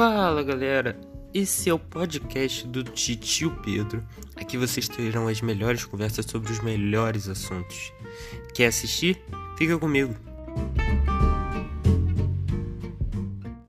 Fala galera, esse é o podcast do Titio Pedro. Aqui vocês terão as melhores conversas sobre os melhores assuntos. Quer assistir? Fica comigo.